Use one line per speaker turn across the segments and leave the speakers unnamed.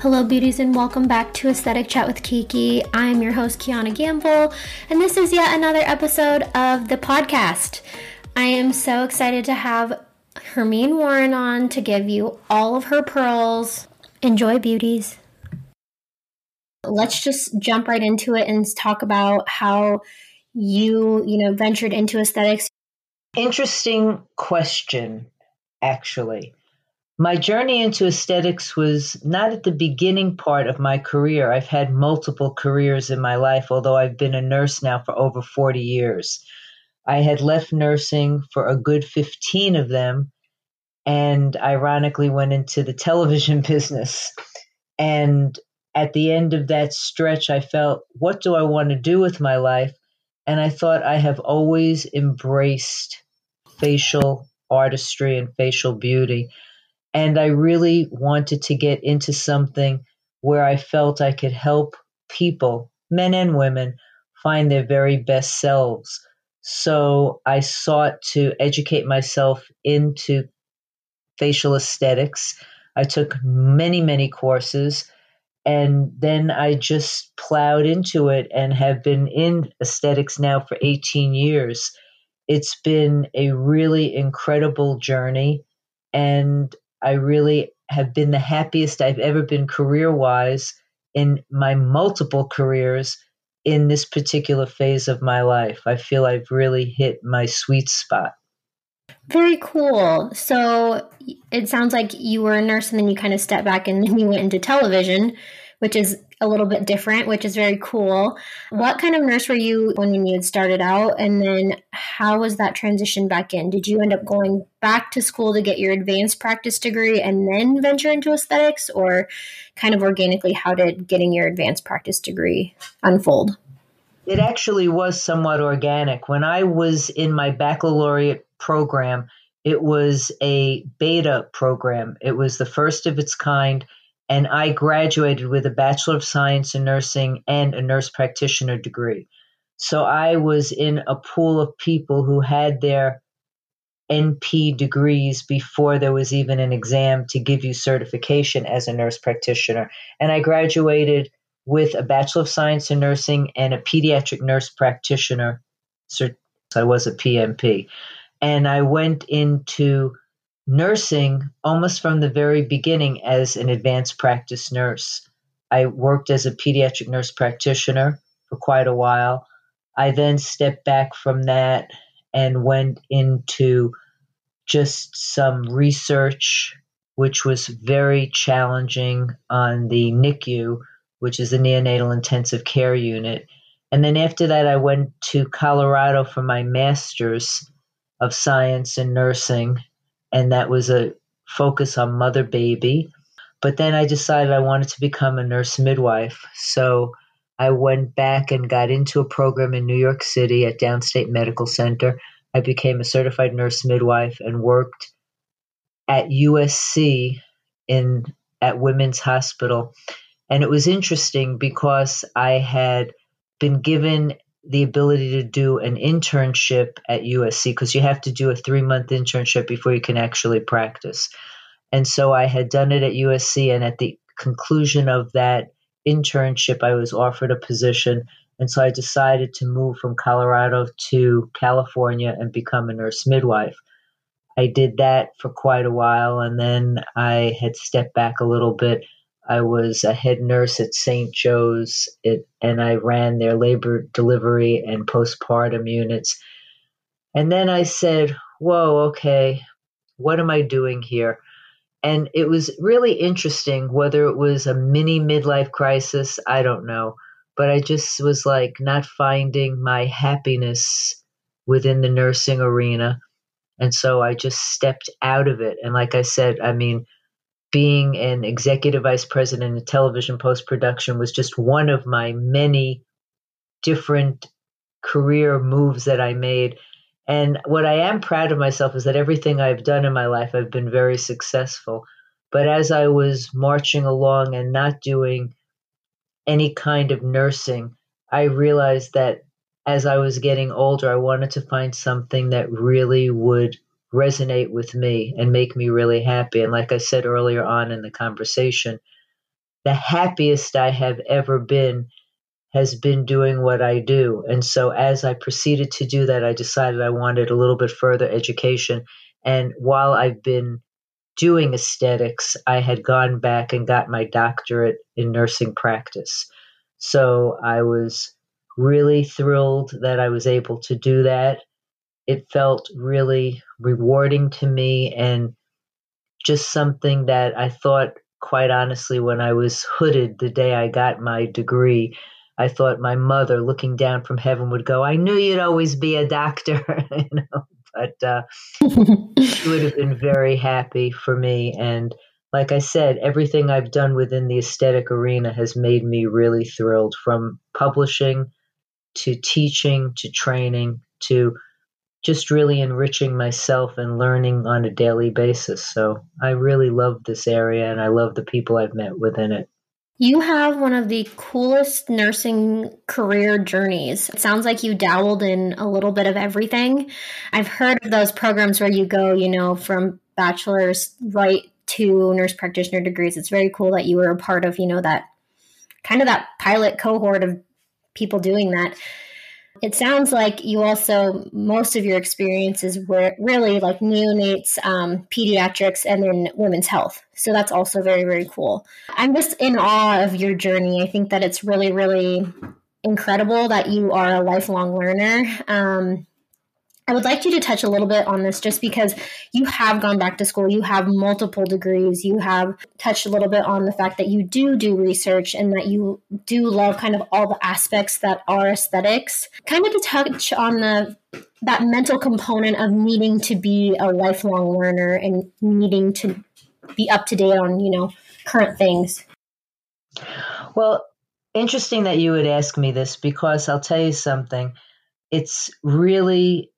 Hello, beauties, and welcome back to Aesthetic Chat with Kiki. I'm your host, Kiana Gamble, and this is yet another episode of the podcast. I am so excited to have Hermine Warren on to give you all of her pearls. Enjoy, beauties. Let's just jump right into it and talk about how you, you know, ventured into aesthetics.
Interesting question, actually. My journey into aesthetics was not at the beginning part of my career. I've had multiple careers in my life, although I've been a nurse now for over 40 years. I had left nursing for a good 15 of them and ironically went into the television business. And at the end of that stretch, I felt, what do I want to do with my life? And I thought I have always embraced facial artistry and facial beauty. And I really wanted to get into something where I felt I could help people, men and women, find their very best selves. So I sought to educate myself into facial aesthetics. I took many, many courses. And then I just plowed into it and have been in aesthetics now for 18 years. It's been a really incredible journey. And I really have been the happiest I've ever been career wise in my multiple careers in this particular phase of my life. I feel I've really hit my sweet spot.
Very cool. So it sounds like you were a nurse and then you kind of stepped back and then you went into television, which is a little bit different, which is very cool. What kind of nurse were you when you had started out? And then how was that transition back in? Did you end up going back to school to get your advanced practice degree and then venture into aesthetics? Or kind of organically, how did getting your advanced practice degree unfold?
It actually was somewhat organic. When I was in my baccalaureate program, it was a beta program. It was the first of its kind and I graduated with a Bachelor of Science in Nursing and a nurse practitioner degree. So I was in a pool of people who had their NP degrees before there was even an exam to give you certification as a nurse practitioner. And I graduated with a Bachelor of Science in Nursing and a pediatric nurse practitioner. So I was a PNP. And I went into nursing almost from the very beginning as an advanced practice nurse. I worked as a pediatric nurse practitioner for quite a while. I then stepped back from that and went into just some research, which was very challenging on the NICU, which is the neonatal intensive care unit. And then after that, I went to Colorado for my master's of science in nursing and that was a focus on mother baby. But then I decided I wanted to become a nurse midwife. So I went back and got into a program in New York City at Downstate Medical Center. I became a certified nurse midwife and worked at USC in at Women's Hospital. And it was interesting because I had been given the ability to do an internship at USC because you have to do a three month internship before you can actually practice. And so I had done it at USC, and at the conclusion of that internship, I was offered a position. And so I decided to move from Colorado to California and become a nurse midwife. I did that for quite a while, and then I had stepped back a little bit I was a head nurse at St. Joe's, it, and I ran their labor delivery and postpartum units. And then I said, Whoa, okay, what am I doing here? And it was really interesting, whether it was a mini midlife crisis, I don't know. But I just was like not finding my happiness within the nursing arena. And so I just stepped out of it. And like I said, I mean, being an executive vice president in television post production was just one of my many different career moves that I made. And what I am proud of myself is that everything I've done in my life, I've been very successful. But as I was marching along and not doing any kind of nursing, I realized that as I was getting older, I wanted to find something that really would resonate with me and make me really happy. And like I said earlier on in the conversation, the happiest I have ever been has been doing what I do. And so as I proceeded to do that, I decided I wanted a little bit further education. And while I've been doing aesthetics, I had gone back and got my doctorate in nursing practice. So I was really thrilled that I was able to do that. It felt really rewarding to me and just something that I thought, quite honestly, when I was hooded the day I got my degree, I thought my mother, looking down from heaven, would go, "I knew you'd always be a doctor," you know. But uh, she would have been very happy for me. And like I said, everything I've done within the aesthetic arena has made me really thrilled. From publishing to teaching to training to just really enriching myself and learning on a daily basis. So I really love this area and I love the people I've met within it.
You have one of the coolest nursing career journeys. It sounds like you dabbled in a little bit of everything. I've heard of those programs where you go, you know, from bachelor's right to nurse practitioner degrees. It's very cool that you were a part of, you know, that kind of that pilot cohort of people doing that. It sounds like you also, most of your experiences were really like neonates, um, pediatrics, and then women's health. So that's also very, very cool. I'm just in awe of your journey. I think that it's really, really incredible that you are a lifelong learner. Um, I would like you to touch a little bit on this just because you have gone back to school, you have multiple degrees, you have touched a little bit on the fact that you do do research and that you do love kind of all the aspects that are aesthetics. Kind of to touch on the that mental component of needing to be a lifelong learner and needing to be up to date on, you know, current things.
Well, interesting that you would ask me this because I'll tell you something. It's really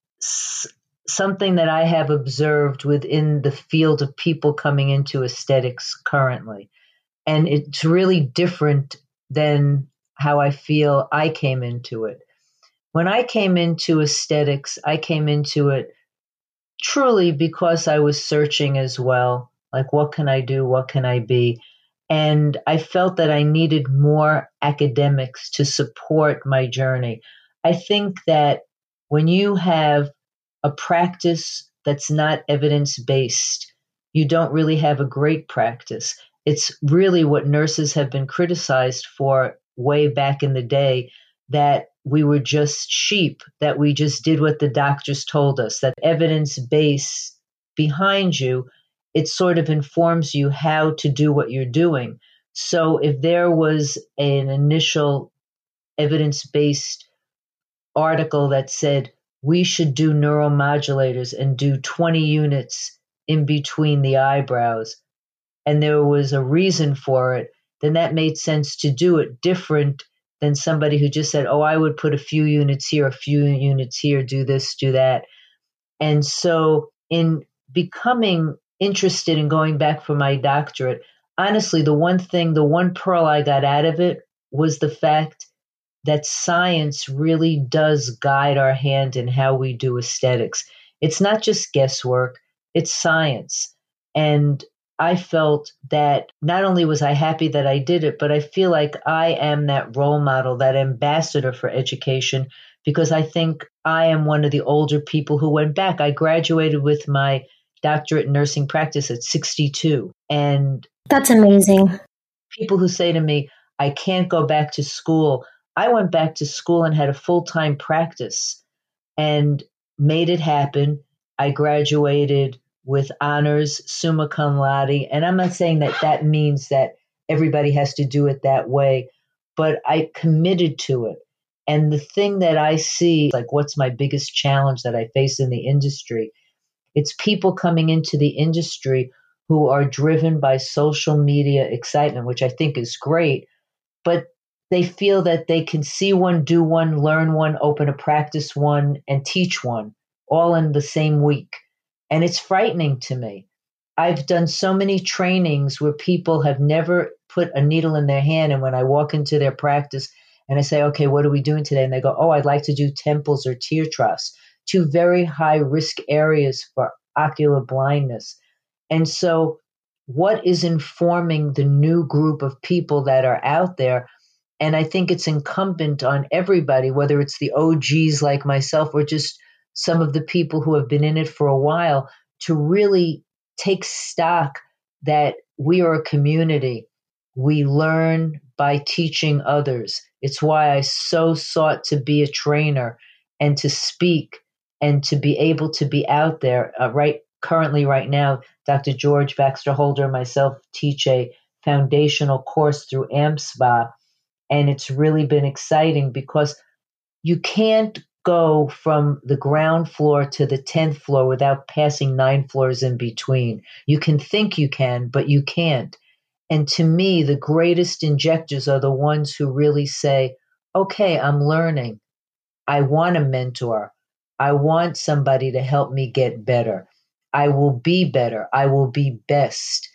something that I have observed within the field of people coming into aesthetics currently. And it's really different than how I feel I came into it. When I came into aesthetics, I came into it truly because I was searching as well. Like, what can I do? What can I be? And I felt that I needed more academics to support my journey. I think that when you have a practice that's not evidence based, you don't really have a great practice. It's really what nurses have been criticized for way back in the day that we were just sheep, that we just did what the doctors told us, that evidence base behind you, it sort of informs you how to do what you're doing. So if there was an initial evidence based article that said we should do neuromodulators and do 20 units in between the eyebrows, and there was a reason for it, then that made sense to do it different than somebody who just said, Oh, I would put a few units here, a few units here, do this, do that. And so, in becoming interested in going back for my doctorate, honestly, the one thing, the one pearl I got out of it was the fact that science really does guide our hand in how we do aesthetics. It's not just guesswork, it's science. And I felt that not only was I happy that I did it, but I feel like I am that role model, that ambassador for education, because I think I am one of the older people who went back. I graduated with my doctorate in nursing practice at 62. And
that's amazing.
People who say to me, I can't go back to school. I went back to school and had a full time practice and made it happen. I graduated with honors, summa cum laude. And I'm not saying that that means that everybody has to do it that way, but I committed to it. And the thing that I see, like, what's my biggest challenge that I face in the industry? It's people coming into the industry who are driven by social media excitement, which I think is great, but they feel that they can see one, do one, learn one, open a practice one, and teach one all in the same week. And it's frightening to me. I've done so many trainings where people have never put a needle in their hand. And when I walk into their practice and I say, okay, what are we doing today? And they go, oh, I'd like to do temples or tear troughs, two very high risk areas for ocular blindness. And so what is informing the new group of people that are out there. And I think it's incumbent on everybody, whether it's the OGs like myself or just some of the people who have been in it for a while, to really take stock that we are a community. We learn by teaching others. It's why I so sought to be a trainer and to speak and to be able to be out there. Uh, right currently, right now, Dr. George Baxter Holder and myself teach a foundational course through AMSPA, and it's really been exciting because you can't go from the ground floor to the 10th floor without passing nine floors in between. You can think you can, but you can't. And to me, the greatest injectors are the ones who really say, okay, I'm learning. I want a mentor. I want somebody to help me get better. I will be better. I will be best.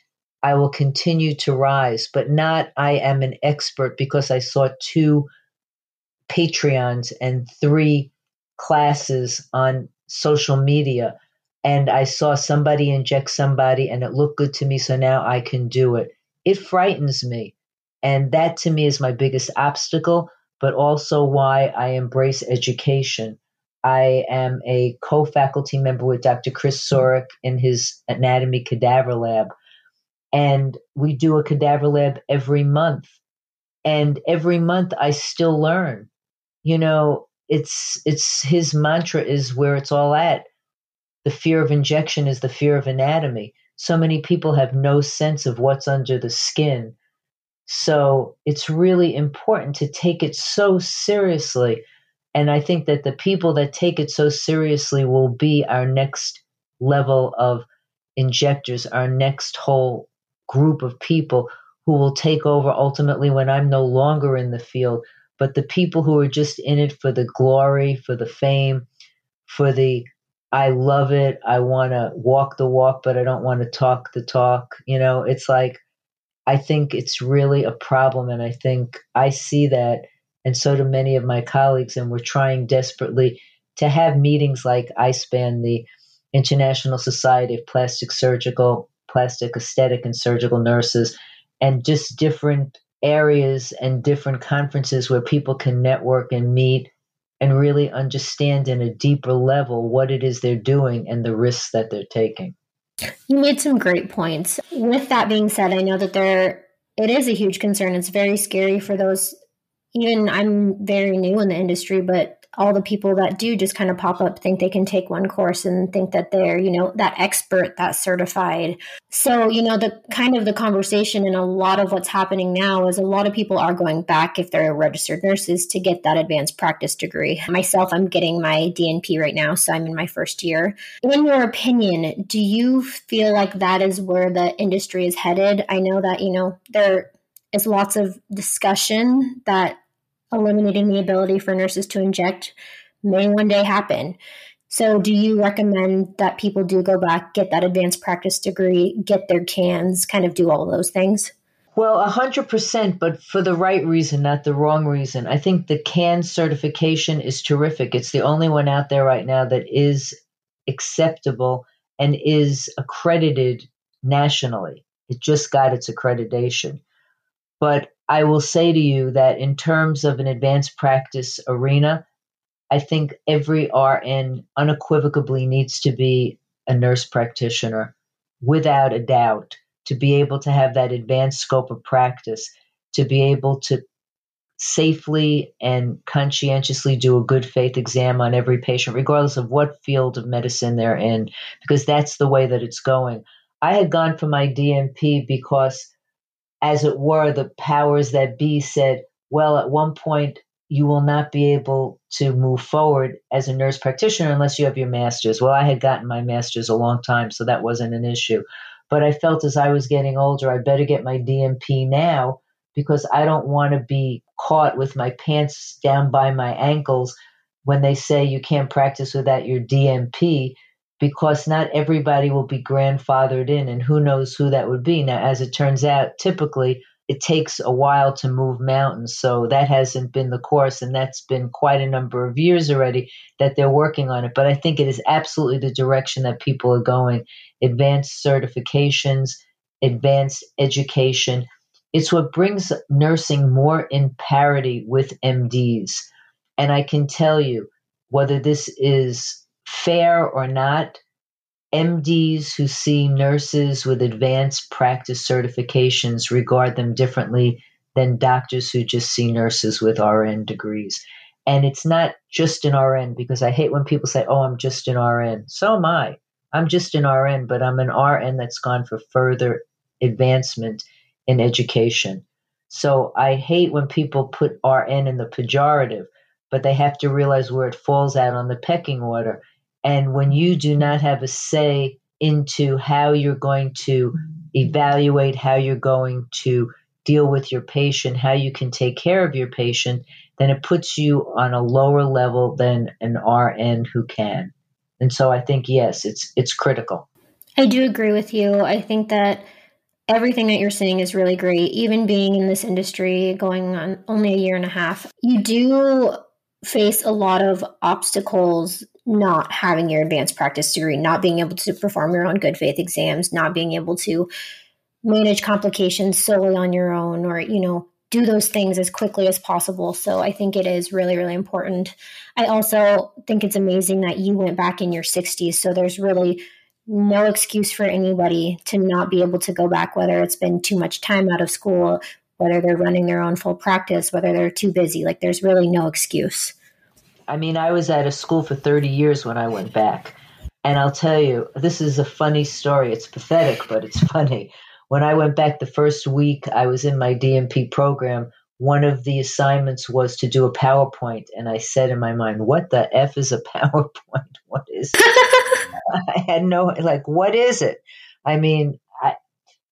I will continue to rise, but not I am an expert because I saw two Patreons and three classes on social media and I saw somebody inject somebody and it looked good to me, so now I can do it. It frightens me. And that to me is my biggest obstacle, but also why I embrace education. I am a co faculty member with Dr. Chris Surek in his anatomy cadaver lab. And we do a cadaver lab every month. And every month I still learn. You know, it's it's his mantra is where it's all at. The fear of injection is the fear of anatomy. So many people have no sense of what's under the skin. So it's really important to take it so seriously. And I think that the people that take it so seriously will be our next level of injectors, our next whole group of people who will take over ultimately when I'm no longer in the field but the people who are just in it for the glory, for the fame, for the I love it, I want to walk the walk, but I don't want to talk the talk. You know, it's like I think it's really a problem, and I think I see that, and so do many of my colleagues, and we're trying desperately to have meetings like ISPAN, the International Society of Plastic Surgical, Plastic Aesthetic and Surgical Nurses, and just different areas and different conferences where people can network and meet and really understand in a deeper level what it is they're doing and the risks that they're taking.
You made some great points. With that being said, I know that there it is a huge concern. It's very scary for those even I'm very new in the industry, but all the people that do just kind of pop up think they can take one course and think that they're you know that expert that certified. So you know the kind of the conversation and a lot of what's happening now is a lot of people are going back if they're registered nurses to get that advanced practice degree. Myself i'm getting my dnp right now so i'm in my first year. In your opinion do you feel like that is where the industry is headed? I know that you know there is lots of discussion that eliminating the ability for nurses to inject may one day happen. So, do you recommend that people do go back, get that advanced practice degree, get their CANS, kind of do all of those things?
Well, 100%, but for the right reason, not the wrong reason. I think the CAN certification is terrific. It's the only one out there right now that is acceptable and is accredited nationally. It just got its accreditation. But I will say to you that in terms of an advanced practice arena, I think every RN unequivocally needs to be a nurse practitioner without a doubt to be able to have that advanced scope of practice, to be able to safely and conscientiously do a good faith exam on every patient, regardless of what field of medicine they're in, because that's the way that it's going. I had gone for my DNP because as it were, the powers that be said, well, at one point, you will not be able to move forward as a nurse practitioner unless you have your master's. Well, I had gotten my master's a long time, so that wasn't an issue. But I felt as I was getting older, I better get my DNP now because I don't want to be caught with my pants down by my ankles when they say you can't practice without your DNP because not everybody will be grandfathered in, and who knows who that would be. Now, as it turns out, typically it takes a while to move mountains, so that hasn't been the course, and that's been quite a number of years already that they're working on it. But I think it is absolutely the direction that people are going advanced certifications advanced education. It's what brings nursing more in parity with MDs. And I can tell you, whether this is fair or not, MDs who see nurses with advanced practice certifications regard them differently than doctors who just see nurses with RN degrees. And it's not just an RN because I hate when people say, oh, I'm just an RN. So am I. I'm just an RN, but I'm an RN that's gone for further advancement in education. So I hate when people put RN in the pejorative, but they have to realize where it falls out on the pecking order. And when you do not have a say into how you're going to evaluate, how you're going to deal with your patient, how you can take care of your patient, then it puts you on a lower level than an RN who can. And so I think yes, it's it's critical.
I do agree with you. I think that everything that you're saying is really great. Even being in this industry going on only a year and a half, you do face a lot of obstacles not having your advanced practice degree, not being able to perform your own good faith exams, not being able to manage complications solely on your own or, you know, do those things as quickly as possible. So I think it is really, really important. I also think it's amazing that you went back in your 60s. So there's really no excuse for anybody to not be able to go back, whether it's been too much time out of school, whether they're running their own full practice, whether they're too busy. Like there's really no excuse.
I mean, I was at a school for 30 years when I went back. And I'll tell you, this is a funny story. It's pathetic, but it's funny. When I went back the first week I was in my DNP program, one of the assignments was to do a PowerPoint. And I said in my mind, what the F is a PowerPoint? What is it? I had no, like, what is it? I mean, I,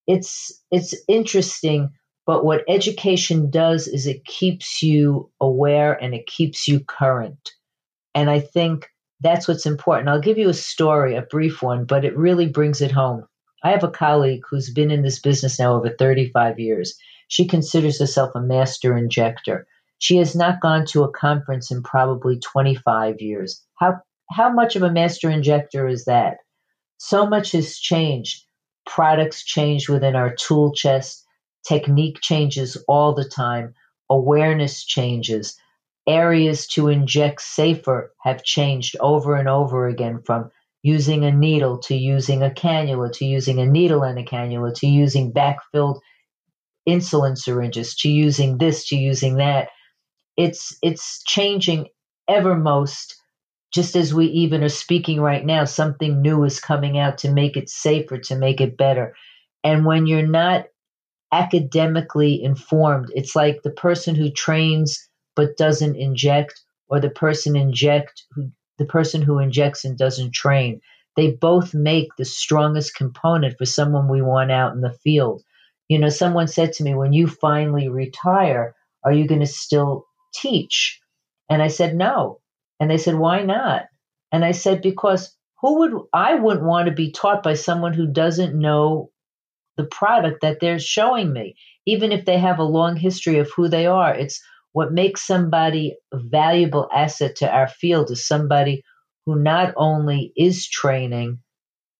it's, it's interesting, but what education does is it keeps you aware and it keeps you current. And I think that's what's important. I'll give you a story, a brief one, but it really brings it home. I have a colleague who's been in this business now over 35 years. She considers herself a master injector. She has not gone to a conference in probably 25 years. How how much of a master injector is that? So much has changed. Products change within our tool chest. Technique changes all the time. Awareness changes. Areas to inject safer have changed over and over again from using a needle to using a cannula to using a needle and a cannula to using backfilled insulin syringes to using this to using that it's it's changing ever most just as we even are speaking right now something new is coming out to make it safer to make it better and when you're not academically informed it's like the person who trains but doesn't inject or the person inject who the person who injects and doesn't train. They both make the strongest component for someone we want out in the field. You know, someone said to me, when you finally retire, are you going to still teach? And I said, no. And they said, why not? And I said, because who would, I wouldn't want to be taught by someone who doesn't know the product that they're showing me, even if they have a long history of who they are. It's what makes somebody a valuable asset to our field is somebody who not only is training,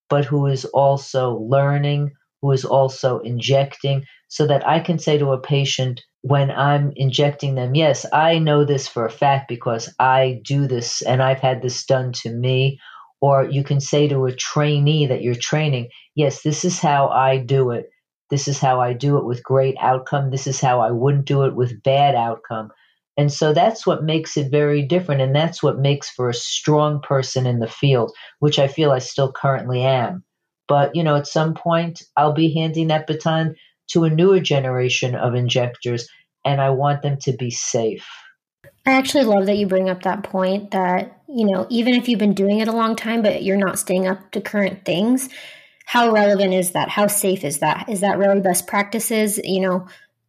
but who is also learning, who is also injecting, so that I can say to a patient when I'm injecting them, yes, I know this for a fact because I do this and I've had this done to me. Or you can say to a trainee that you're training, yes, this is how I do it. This is how I do it with great outcome. This is how I wouldn't do it with bad outcome. And so that's what makes it very different. And that's what makes for a strong person in the field, which I feel I still currently am. But, you know, at some point, I'll be handing that baton to a newer generation of injectors, and I want them to be safe.
I actually love that you bring up that point that, you know, even if you've been doing it a long time, but you're not staying up to current things, how relevant is that? How safe is that? Is that really best practices? You know,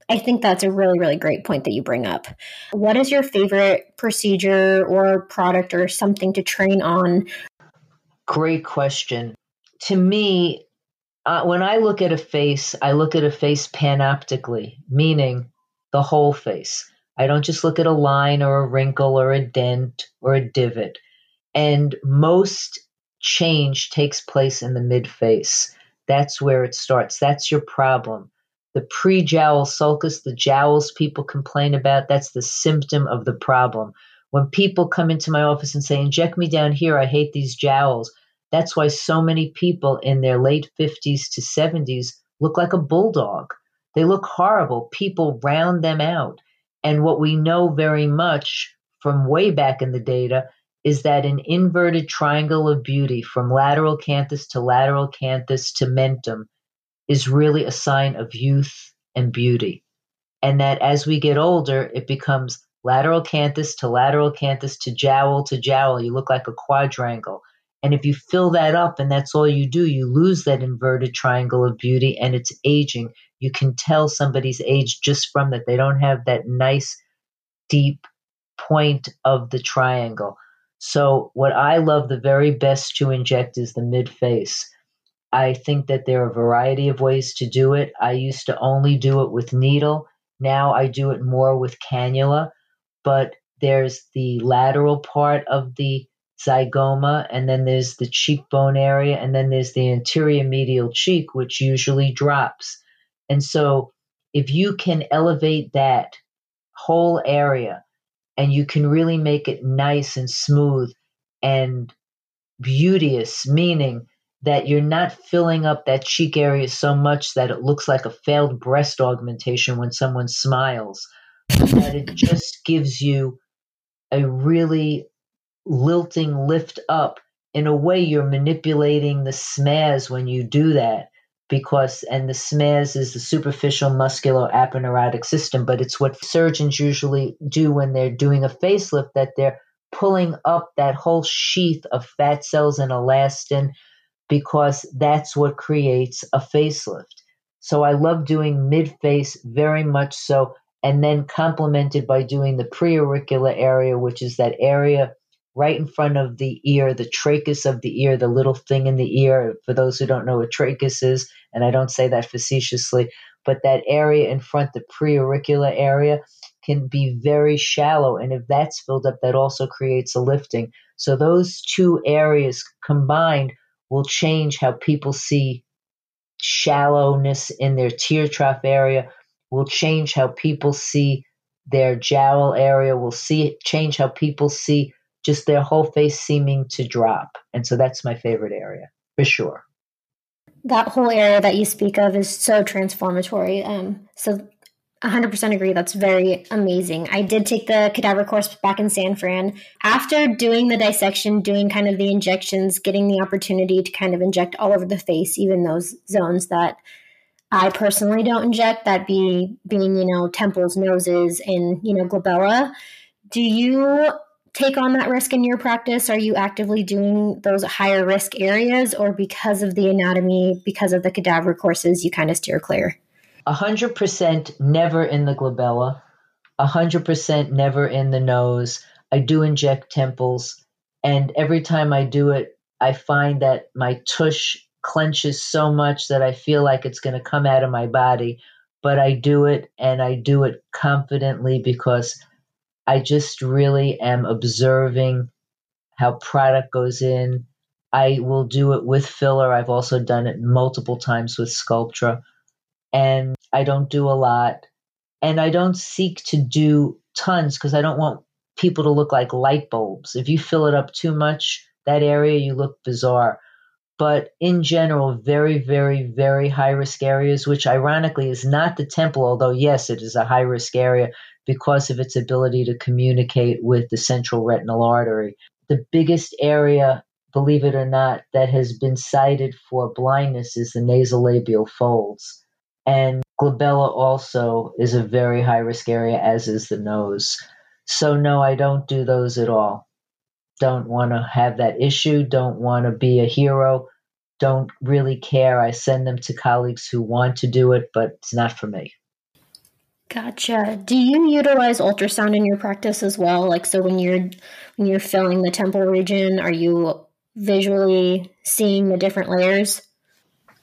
I think that's a really, really great point that you bring up. What is your favorite procedure or product or something to train on?
Great question. To me, uh, when I look at a face, I look at a face panoptically, meaning the whole face. I don't just look at a line or a wrinkle or a dent or a divot. And most change takes place in the mid face. That's where it starts. That's your problem. The pre jowl sulcus, the jowls people complain about, that's the symptom of the problem. When people come into my office and say, inject me down here, I hate these jowls, that's why so many people in their late 50s to 70s look like a bulldog. They look horrible. People round them out. And what we know very much from way back in the data is that an inverted triangle of beauty from lateral canthus to lateral canthus to mentum is really a sign of youth and beauty. And that as we get older, it becomes lateral canthus to lateral canthus to jowl to jowl. You look like a quadrangle. And if you fill that up and that's all you do, you lose that inverted triangle of beauty and it's aging. You can tell somebody's age just from that. They don't have that nice, deep point of the triangle. So, what I love the very best to inject is the mid face. I think that there are a variety of ways to do it. I used to only do it with needle. Now I do it more with cannula, but there's the lateral part of the zygoma, and then there's the cheekbone area, and then there's the anterior medial cheek, which usually drops. And so, if you can elevate that whole area and you can really make it nice and smooth and beauteous, meaning that you're not filling up that cheek area so much that it looks like a failed breast augmentation when someone smiles, that it just gives you a really lilting lift up. In a way, you're manipulating the SMAS when you do that because, and the SMAS is the superficial muscular aponeurotic system, but it's what surgeons usually do when they're doing a facelift that they're pulling up that whole sheath of fat cells and elastin because that's what creates a facelift. So I love doing mid face very much so, and then complemented by doing the preauricular area, which is that area right in front of the ear, the tragus of the ear, the little thing in the ear. For those who don't know what tragus is, and I don't say that facetiously, but that area in front, the preauricular area, can be very shallow. And if that's filled up, that also creates a lifting. So those two areas combined will change how people see shallowness in their tear trough area, will change how people see their jowl area, will see change how people see just their whole face seeming to drop. And so that's my favorite area for sure.
That whole area that you speak of is so transformatory. Um, so 100% agree. That's very amazing. I did take the cadaver course back in San Fran. After doing the dissection, doing kind of the injections, getting the opportunity to kind of inject all over the face, even those zones that I personally don't inject, that be being, you know, temples, noses, and, you know, glabella. Do you take on that risk in your practice? Are you actively doing those higher risk areas, or because of the anatomy, because of the cadaver courses, you kind of steer clear?
100% never in the glabella, 100% never in the nose. I do inject temples, and every time I do it, I find that my tush clenches so much that I feel like it's going to come out of my body. But I do it, and I do it confidently because I just really am observing how product goes in. I will do it with filler. I've also done it multiple times with Sculptra and I don't do a lot. And I don't seek to do tons because I don't want people to look like light bulbs. If you fill it up too much, that area, you look bizarre. But in general, very, very, very high risk areas, which ironically is not the temple, although, yes, it is a high risk area because of its ability to communicate with the central retinal artery. The biggest area, believe it or not, that has been cited for blindness is the nasolabial folds. And glabella also is a very high risk area, as is the nose. So, no, I don't do those at all. Don't want to have that issue, don't want to be a hero, don't really care. I send them to colleagues who want to do it, but it's not for me.
Gotcha. Do you utilize ultrasound in your practice as well? Like so when you're when you're filling the temple region, are you visually seeing the different layers?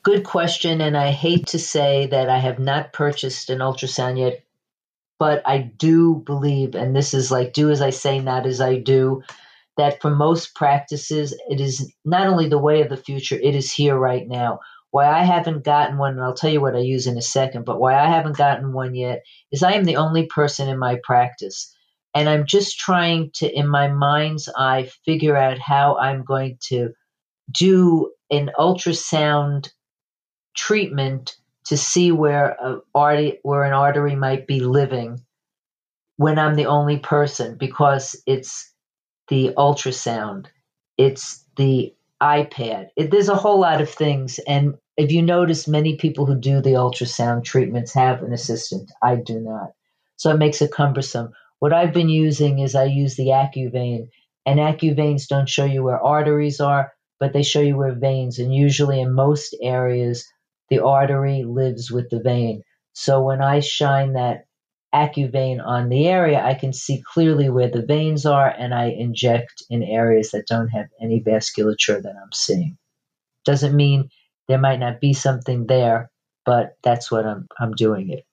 Good question. And I hate to say that I have not purchased an ultrasound yet, but I do believe, and this is like do as I say, not as I do, that for most practices, it is not only the way of the future, it is here right now. Why I haven't gotten one, and I'll tell you what I use in a second, but why I haven't gotten one yet is I am the only person in my practice. And I'm just trying to, in my mind's eye, figure out how I'm going to do an ultrasound treatment to see where a artery, where an artery might be living when I'm the only person because it's the ultrasound, it's the iPad. It, there's a whole lot of things, and if you notice, many people who do the ultrasound treatments have an assistant. I do not, so it makes it cumbersome. What I've been using is I use the AccuVein, and AccuVeins don't show you where arteries are, but they show you where veins. And usually, in most areas, the artery lives with the vein. So when I shine that AccuVein on the area, I can see clearly where the veins are, and I inject in areas that don't have any vasculature that I'm seeing. Doesn't mean there might not be something there, but that's what I'm I'm doing it.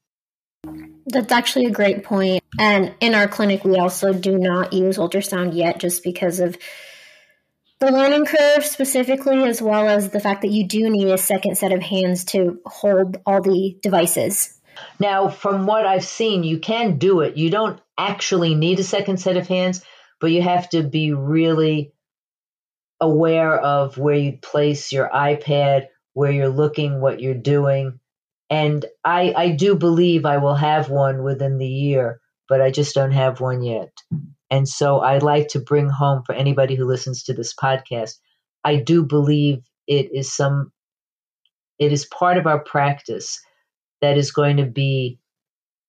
That's actually a great point. And in our clinic, we also do not use ultrasound yet, just because of the learning curve specifically, as well as the fact that you do need a second set of hands to hold all the devices.
Now, from what I've seen, you can do it. You don't actually need a second set of hands, but you have to be really aware of where you place your iPad, where you're looking, what you're doing. And I, I do believe I will have one within the year, but I just don't have one yet. And so I'd like to bring home for anybody who listens to this podcast, I do believe it is some it is part of our practice that is going to be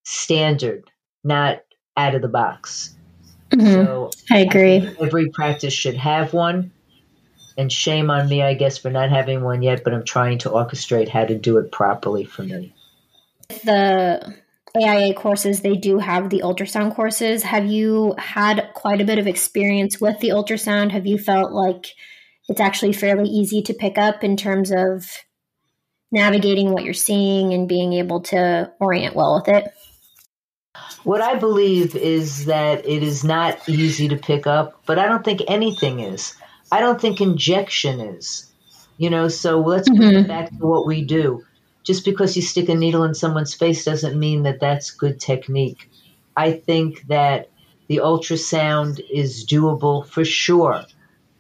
standard, not out of the box.
Mm-hmm. So I agree. I
every practice should have one. And shame on me, I guess, for not having one yet, but I'm trying to orchestrate how to do it properly for me.
The AIA courses, they do have the ultrasound courses. Have you had quite a bit of experience with the ultrasound? Have you felt like it's actually fairly easy to pick up in terms of navigating what you're seeing and being able to orient well with it?
What I believe is that it is not easy to pick up, but I don't think anything is. I don't think injection is. You know, so let's mm-hmm. bring it back to what we do just because you stick a needle in someone's face doesn't mean that that's good technique. I think that the ultrasound is doable for sure.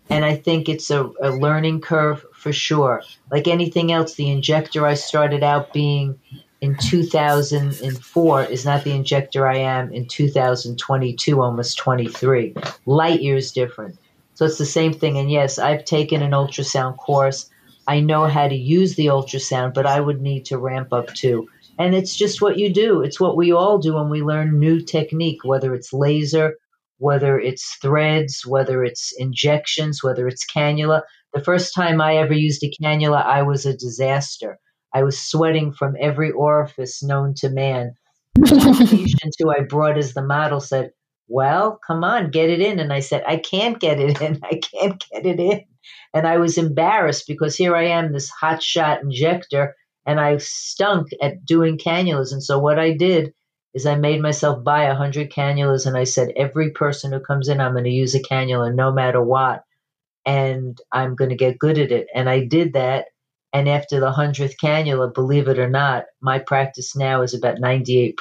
And I think it's a, a learning curve for sure. Like anything else, the injector I started out being in 2004 is not the injector I am in 2022, almost 23. Light years different. So it's the same thing. And yes, I've taken an ultrasound course. I know how to use the ultrasound, but I would need to ramp up too. And it's just what you do. It's what we all do when we learn new technique, whether it's laser, whether it's threads, whether it's injections, whether it's cannula. The first time I ever used a cannula, I was a disaster. I was sweating from every orifice known to man. The patient who I brought as the model said, Well, come on, get it in. And I said, I can't get it in. I can't get it in. And I was embarrassed because here I am, this hot shot injector, and I stunk at doing cannulas. And so what I did is I made myself buy a hundred cannulas and I said, every person who comes in, I'm going to use a cannula no matter what. And I'm going to get good at it. And I did that. And after the hundredth cannula, believe it or not, my practice now is about 98%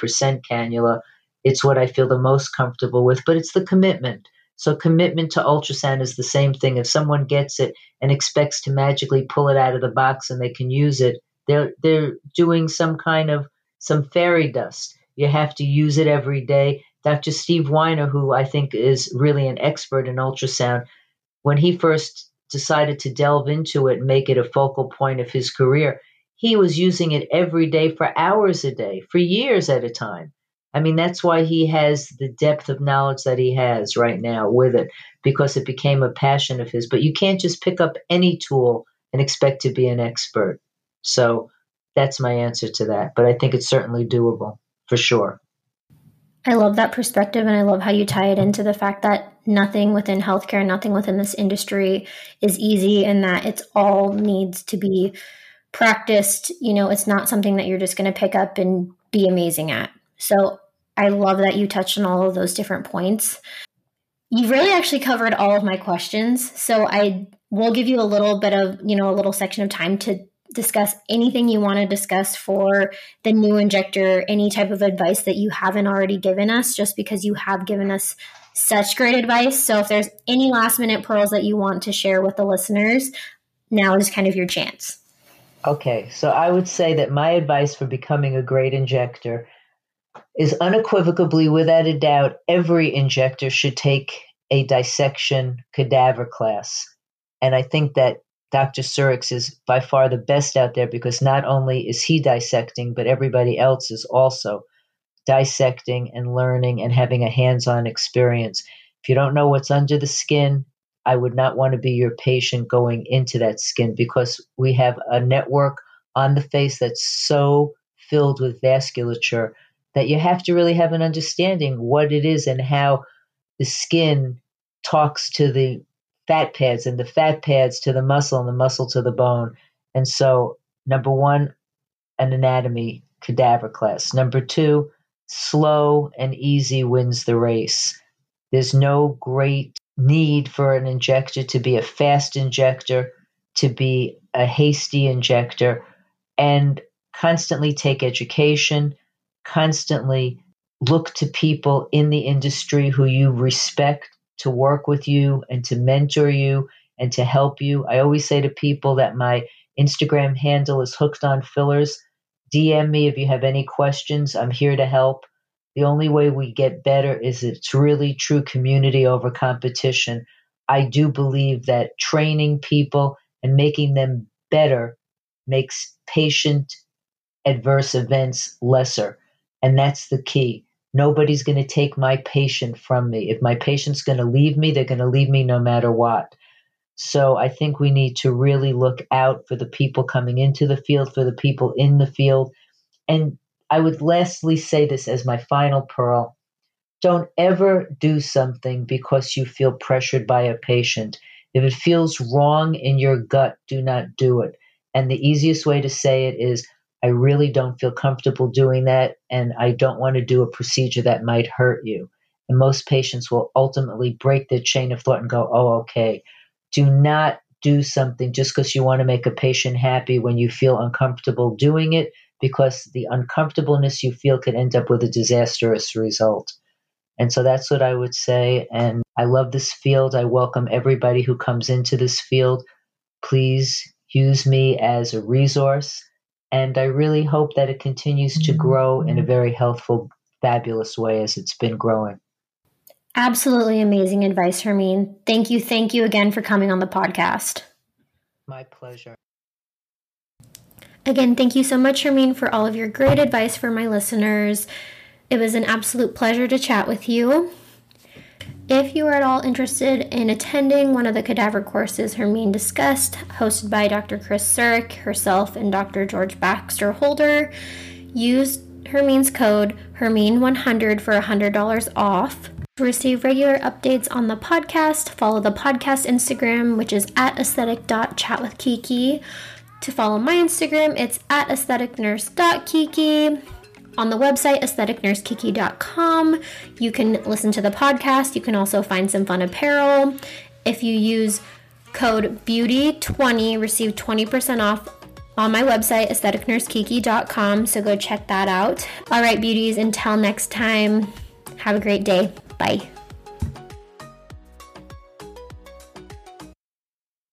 cannula. It's what I feel the most comfortable with, but it's the commitment. So commitment to ultrasound is the same thing. If someone gets it and expects to magically pull it out of the box and they can use it, they're they're doing some kind of some fairy dust. You have to use it every day. Dr. Steve Weiner, who I think is really an expert in ultrasound, when he first decided to delve into it and make it a focal point of his career, he was using it every day for hours a day, for years at a time. I mean, that's why he has the depth of knowledge that he has right now with it, because it became a passion of his. But you can't just pick up any tool and expect to be an expert. So that's my answer to that. But I think it's certainly doable for sure.
I love that perspective, and I love how you tie it into the fact that nothing within healthcare, nothing within this industry is easy, and that it's all needs to be practiced. You know, it's not something that you're just going to pick up and be amazing at. So I love that you touched on all of those different points. You really actually covered all of my questions. So I will give you a little bit of, you know, a little section of time to discuss anything you want to discuss for the new injector, any type of advice that you haven't already given us, just because you have given us such great advice. So if there's any last minute pearls that you want to share with the listeners, now is kind of your chance.
Okay, so I would say that my advice for becoming a great injector is unequivocally, without a doubt, every injector should take a dissection cadaver class. And I think that Dr. Surek's is by far the best out there because not only is he dissecting, but everybody else is also dissecting and learning and having a hands on experience. If you don't know what's under the skin, I would not want to be your patient going into that skin because we have a network on the face that's so filled with vasculature that you have to really have an understanding what it is and how the skin talks to the fat pads and the fat pads to the muscle and the muscle to the bone. And so, number one, an anatomy cadaver class. Number two, slow and easy wins the race. There's no great need for an injector to be a fast injector, to be a hasty injector, and constantly take education, constantly look to people in the industry who you respect to work with you and to mentor you and to help you. I always say to people that my Instagram handle is hooked on fillers. DM me if you have any questions. I'm here to help. The only way we get better is it's really true community over competition. I do believe that training people and making them better makes patient adverse events lesser. And that's the key. Nobody's going to take my patient from me. If my patient's going to leave me, they're going to leave me no matter what. So I think we need to really look out for the people coming into the field, for the people in the field. And I would lastly say this as my final pearl. Don't ever do something because you feel pressured by a patient. If it feels wrong in your gut, do not do it. And the easiest way to say it is I really don't feel comfortable doing that, and I don't want to do a procedure that might hurt you. And most patients will ultimately break their chain of thought and go, oh, okay. Do not do something just because you want to make a patient happy when you feel uncomfortable doing it, because the uncomfortableness you feel could end up with a disastrous result. And so that's what I would say. And I love this field. I welcome everybody who comes into this field. Please use me as a resource. And I really hope that it continues to mm-hmm. grow in a very healthful, fabulous way as it's been growing.
Absolutely amazing advice, Hermine. Thank you. Thank you again for coming on the podcast.
My pleasure.
Again, thank you so much, Hermine, for all of your great advice for my listeners. It was an absolute pleasure to chat with you. If you are at all interested in attending one of the cadaver courses Hermine discussed, hosted by Dr. Chris Surek, herself, and Dr. George Baxter Holder, use Hermine's code Hermine100 for $100 off. To receive regular updates on the podcast, follow the podcast Instagram, which is at aesthetic.chatwithkiki. To follow my Instagram, it's at aestheticnurse.kiki on the website aestheticnursekiki.com. You can listen to the podcast. You can also find some fun apparel. If you use code BEAUTY20, receive 20% off on my website aestheticnursekiki.com. So go check that out. All right, beauties, until next time, have a great day. Bye.